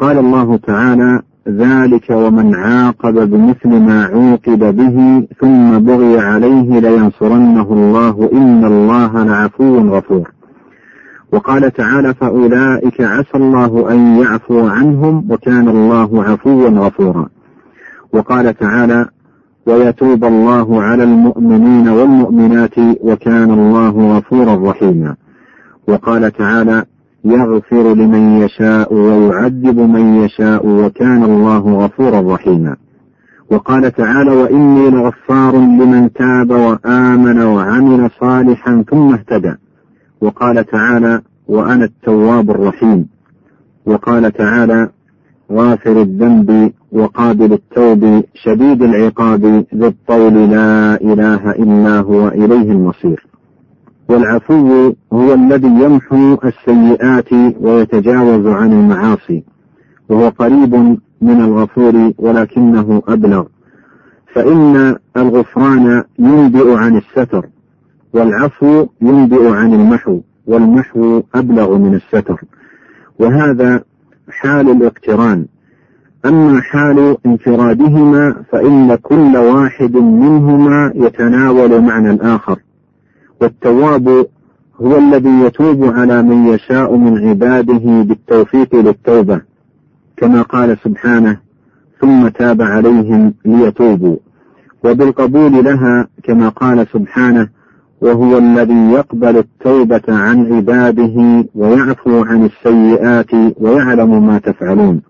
قال الله تعالى ذلك ومن عاقب بمثل ما عوقب به ثم بغي عليه لينصرنه الله إن الله لعفو غفور. وقال تعالى فأولئك عسى الله أن يعفو عنهم وكان الله عفوا غفورا. وقال تعالى ويتوب الله على المؤمنين والمؤمنات وكان الله غفورا رحيما. وقال تعالى يغفر لمن يشاء ويعذب من يشاء وكان الله غفورا رحيما. وقال تعالى وإني لغفار لمن تاب وآمن وعمل صالحا ثم اهتدى. وقال تعالى وأنا التواب الرحيم. وقال تعالى غافر الذنب وقابل التوب شديد العقاب ذي الطول لا إله إلا هو إليه المصير. والعفو هو الذي يمحو السيئات ويتجاوز عن المعاصي وهو قريب من الغفور ولكنه أبلغ. فإن الغفران ينبئ عن الستر والعفو ينبئ عن المحو والمحو أبلغ من الستر. وهذا حال الاقتران. أما حال انفرادهما فإن كل واحد منهما يتناول معنى الآخر. والتواب هو الذي يتوب على من يشاء من عباده بالتوفيق للتوبة كما قال سبحانه ثم تاب عليهم ليتوبوا وبالقبول لها كما قال سبحانه وهو الذي يقبل التوبة عن عباده ويعفو عن السيئات ويعلم ما تفعلون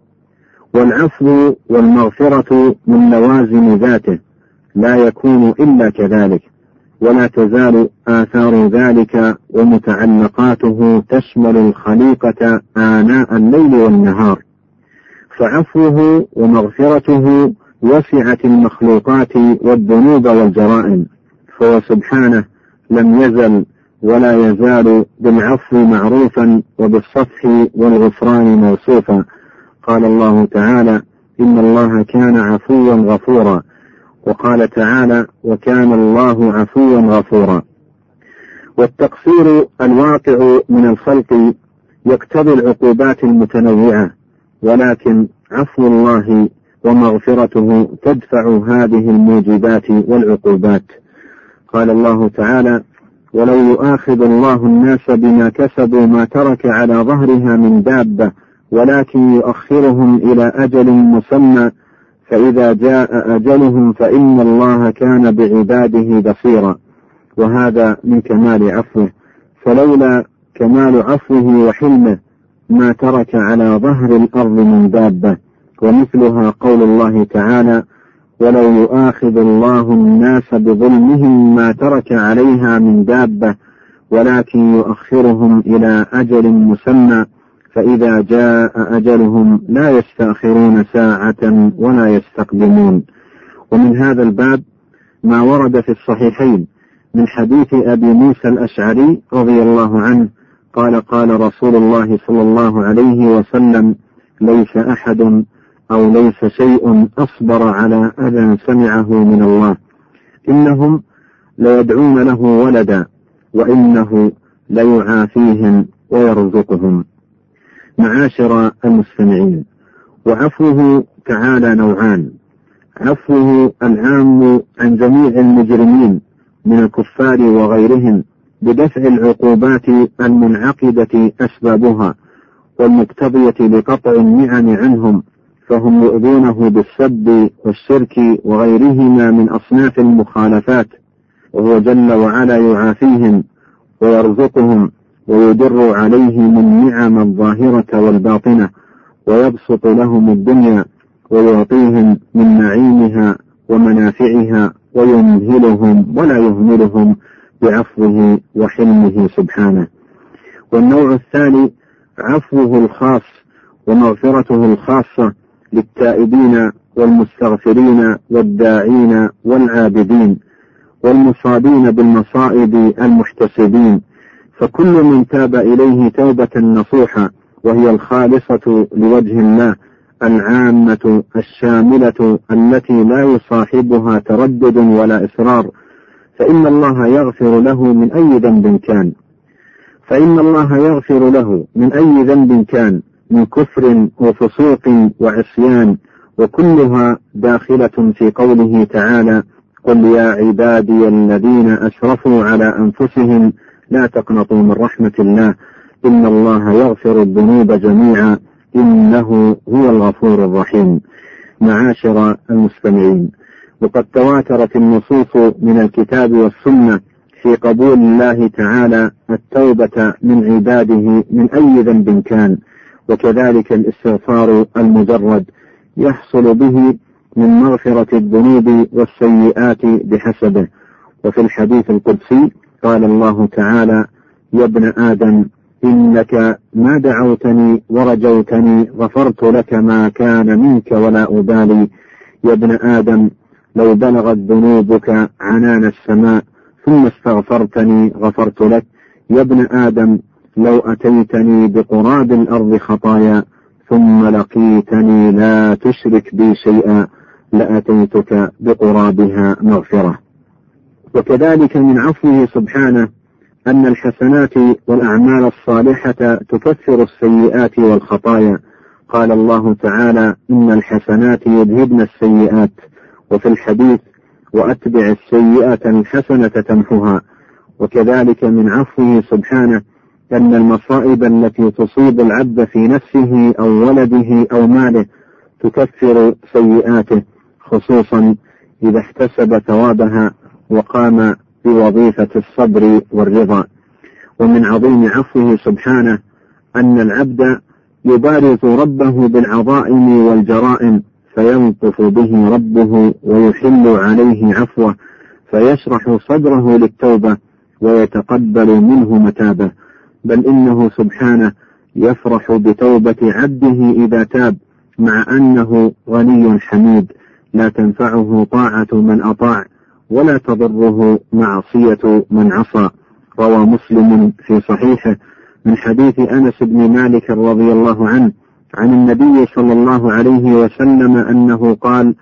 والعفو والمغفرة من لوازم ذاته لا يكون إلا كذلك. ولا تزال آثار ذلك ومتعلقاته تشمل الخليقة آناء الليل والنهار. فعفوه ومغفرته وسعت المخلوقات والذنوب والجرائم. فهو سبحانه لم يزل ولا يزال بالعفو معروفا وبالصفح والغفران موصوفا. قال الله تعالى إن الله كان عفوا غفورا. وقال تعالى وكان الله عفوا غفورا. والتقصير الواقع من الخلق يقتضي العقوبات المتنوعة ولكن عفو الله ومغفرته تدفع هذه الموجبات والعقوبات. قال الله تعالى ولو يؤاخذ الله الناس بما كسبوا ما ترك على ظهرها من دابة ولكن يؤخرهم إلى أجل مسمى فإذا جاء أجلهم فإن الله كان بعباده بصيرا. وهذا من كمال عفوه. فلولا كمال عفوه وحلمه ما ترك على ظهر الأرض من دابة. ومثلها قول الله تعالى ولو يؤاخذ الله الناس بظلمهم ما ترك عليها من دابة ولكن يؤخرهم إلى أجل مسمى فإذا جاء أجلهم لا يستأخرون ساعة ولا يستقدمون. ومن هذا الباب ما ورد في الصحيحين من حديث أبي موسى الأشعري رضي الله عنه قال قال رسول الله صلى الله عليه وسلم ليس أحد أو ليس شيء أصبر على أذى سمعه من الله. إنهم ليدعون له ولدا وإنه ليعافيهم ويرزقهم. معاشر المستمعين. وعفوه تعالى نوعان. عفوه العام عن جميع المجرمين من الكفار وغيرهم بدفع العقوبات المنعقدة أسبابها والمقتضية لقطع النعم عنهم فهم يؤذونه بالسب والشرك وغيرهما من أصناف المخالفات. وهو جل وعلا يعافيهم ويرزقهم ويدر عليهم النعم الظاهرة والباطنة ويبسط لهم الدنيا ويعطيهم من نعيمها ومنافعها ويمهلهم ولا يهملهم بعفوه وحلمه سبحانه. والنوع الثاني عفوه الخاص ومغفرته الخاصة للتائبين والمستغفرين والداعين والعابدين والمصابين بالمصائب المحتسبين. فكل من تاب إليه توبة نصوحة وهي الخالصة لوجه الله العامة الشاملة التي لا يصاحبها تردد ولا إصرار. فإن الله يغفر له من أي ذنب كان. فإن الله يغفر له من أي ذنب كان من كفر وفسوق وعصيان. وكلها داخلة في قوله تعالى قل يا عبادي الذين أسرفوا على أنفسهم لا تقنطوا من رحمة الله. إن الله يغفر الذنوب جميعا. إنه هو الغفور الرحيم. معاشر المستمعين وقد تواترت النصوص من الكتاب والسنة في قبول الله تعالى التوبة من عباده من أي ذنب كان وكذلك الاستغفار المجرد يحصل به من مغفرة الذنوب والسيئات بحسبه. وفي الحديث القدسي قال الله تعالى يا ابن آدم إنك ما دعوتني ورجوتني غفرت لك ما كان منك ولا أبالي. يا ابن آدم لو بلغت ذنوبك عنان السماء ثم استغفرتني غفرت لك. يا ابن آدم لو أتيتني بقراب الأرض خطايا ثم لقيتني لا تشرك بي شيئا لأتيتك بقرابها مغفرة. وكذلك من عفوه سبحانه أن الحسنات والأعمال الصالحة تكفر السيئات والخطايا. قال الله تعالى إن الحسنات يذهبن السيئات وفي الحديث وأتبع السيئة الحسنة تمحها وكذلك من عفوه سبحانه أن المصائب التي تصيب العبد في نفسه أو ولده أو ماله تكفر سيئاته خصوصا إذا احتسب ثوابها وقام بوظيفة الصبر والرضا. ومن عظيم عفوه سبحانه أن العبد يبارز ربه بالعظائم والجرائم فينطف به ربه ويحل عليه عفوه فيشرح صدره للتوبة ويتقبل منه متابه. بل إنه سبحانه يفرح بتوبة عبده إذا تاب مع أنه غني حميد لا تنفعه طاعة من أطاع. ولا تضره معصية من عصى. روى مسلم في صحيحه من حديث أنس بن مالك رضي الله عنه عن النبي صلى الله عليه وسلم أنه قال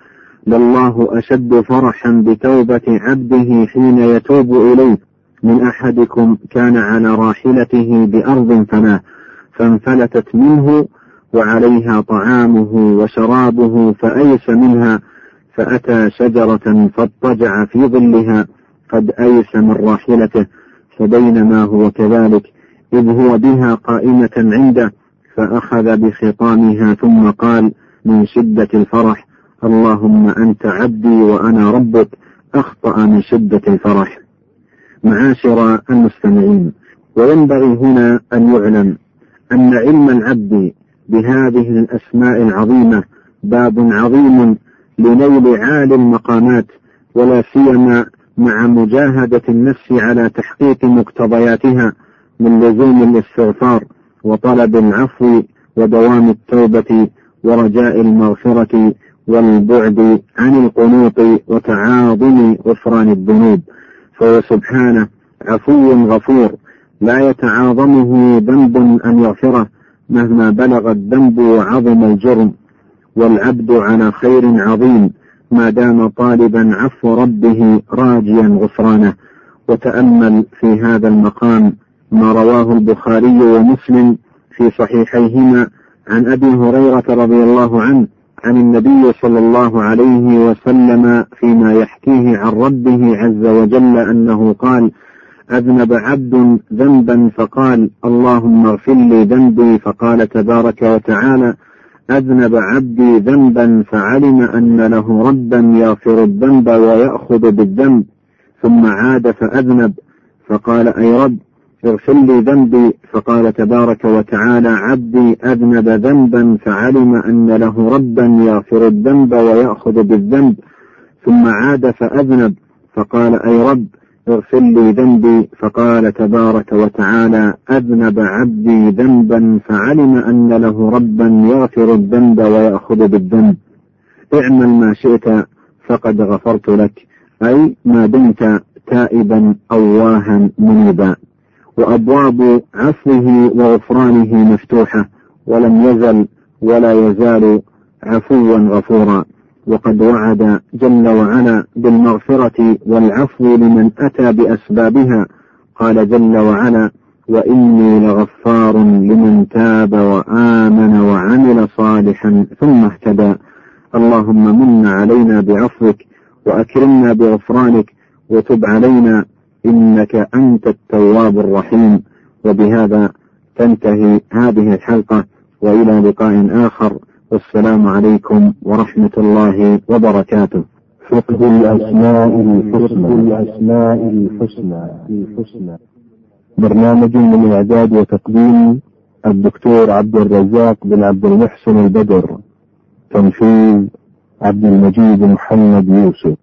لله أشد فرحا بتوبة عبده حين يتوب إليه. من أحدكم كان على راحلته بأرض فناه فانفلتت منه وعليها طعامه وشرابه فأيس منها فأتى شجرة فاضطجع في ظلها قد أيس من راحلته فبينما هو كذلك إذ هو بها قائمة عنده فأخذ بخطامها ثم قال من شدة الفرح اللهم أنت عبدي وأنا ربك أخطأ من شدة الفرح. معاشر المستمعين وينبغي هنا أن يعلم أن علم العبد بهذه الأسماء العظيمة باب عظيم لنيل عالي المقامات ولا سيما مع مجاهدة النفس على تحقيق مقتضياتها من لزوم الاستغفار وطلب العفو ودوام التوبة ورجاء المغفرة والبعد عن القنوط وتعاظم غفران الذنوب. فهو سبحانه عفو غفور لا يتعاظمه ذنب أن يغفره مهما بلغ الذنب وعظم الجرم. والعبد على خير عظيم ما دام طالبا عفو ربه راجيا غفرانه. وتأمل في هذا المقام ما رواه البخاري ومسلم في صحيحيهما عن أبي هريرة رضي الله عنه عن النبي صلى الله عليه وسلم فيما يحكيه عن ربه عز وجل أنه قال أذنب عبد ذنبا فقال اللهم اغفر لي ذنبي. فقال تبارك وتعالى أذنب عبدي ذنبا فعلم أن له ربا يغفر الذنب ويأخذ بالذنب ثم عاد فأذنب فقال أي رب اغفر لي ذنبي فقال تبارك وتعالى عبدي أذنب ذنبا فعلم أن له ربا يغفر الذنب ويأخذ بالذنب ثم عاد فأذنب فقال أي رب اغفر لي ذنبي. فقال تبارك وتعالى أذنب عبدي ذنبا فعلم أن له ربا يغفر الذنب ويأخذ بالذنب. اعمل ما شئت فقد غفرت لك. أي ما دمت تائبا أواها منيبا. وأبواب عفوه وغفرانه مفتوحة. ولم يزل ولا يزال عفوا غفورا. وقد وعد جل وعلا بالمغفرة والعفو لمن أتى بأسبابها. قال جل وعلا وإني لغفار لمن تاب وآمن وعمل صالحا ثم اهتدى. اللهم من علينا بعفوك وأكرمنا بغفرانك وتب علينا إنك أنت التواب الرحيم. وبهذا تنتهي هذه الحلقة وإلى لقاء آخر. والسلام عليكم ورحمة الله وبركاته. فقه الأسماء الحسنى. الأسماء الحسنى. الحسنى. برنامج من إعداد وتقديم الدكتور عبد الرزاق بن عبد المحسن البدر تنفيذ عبد المجيد محمد يوسف.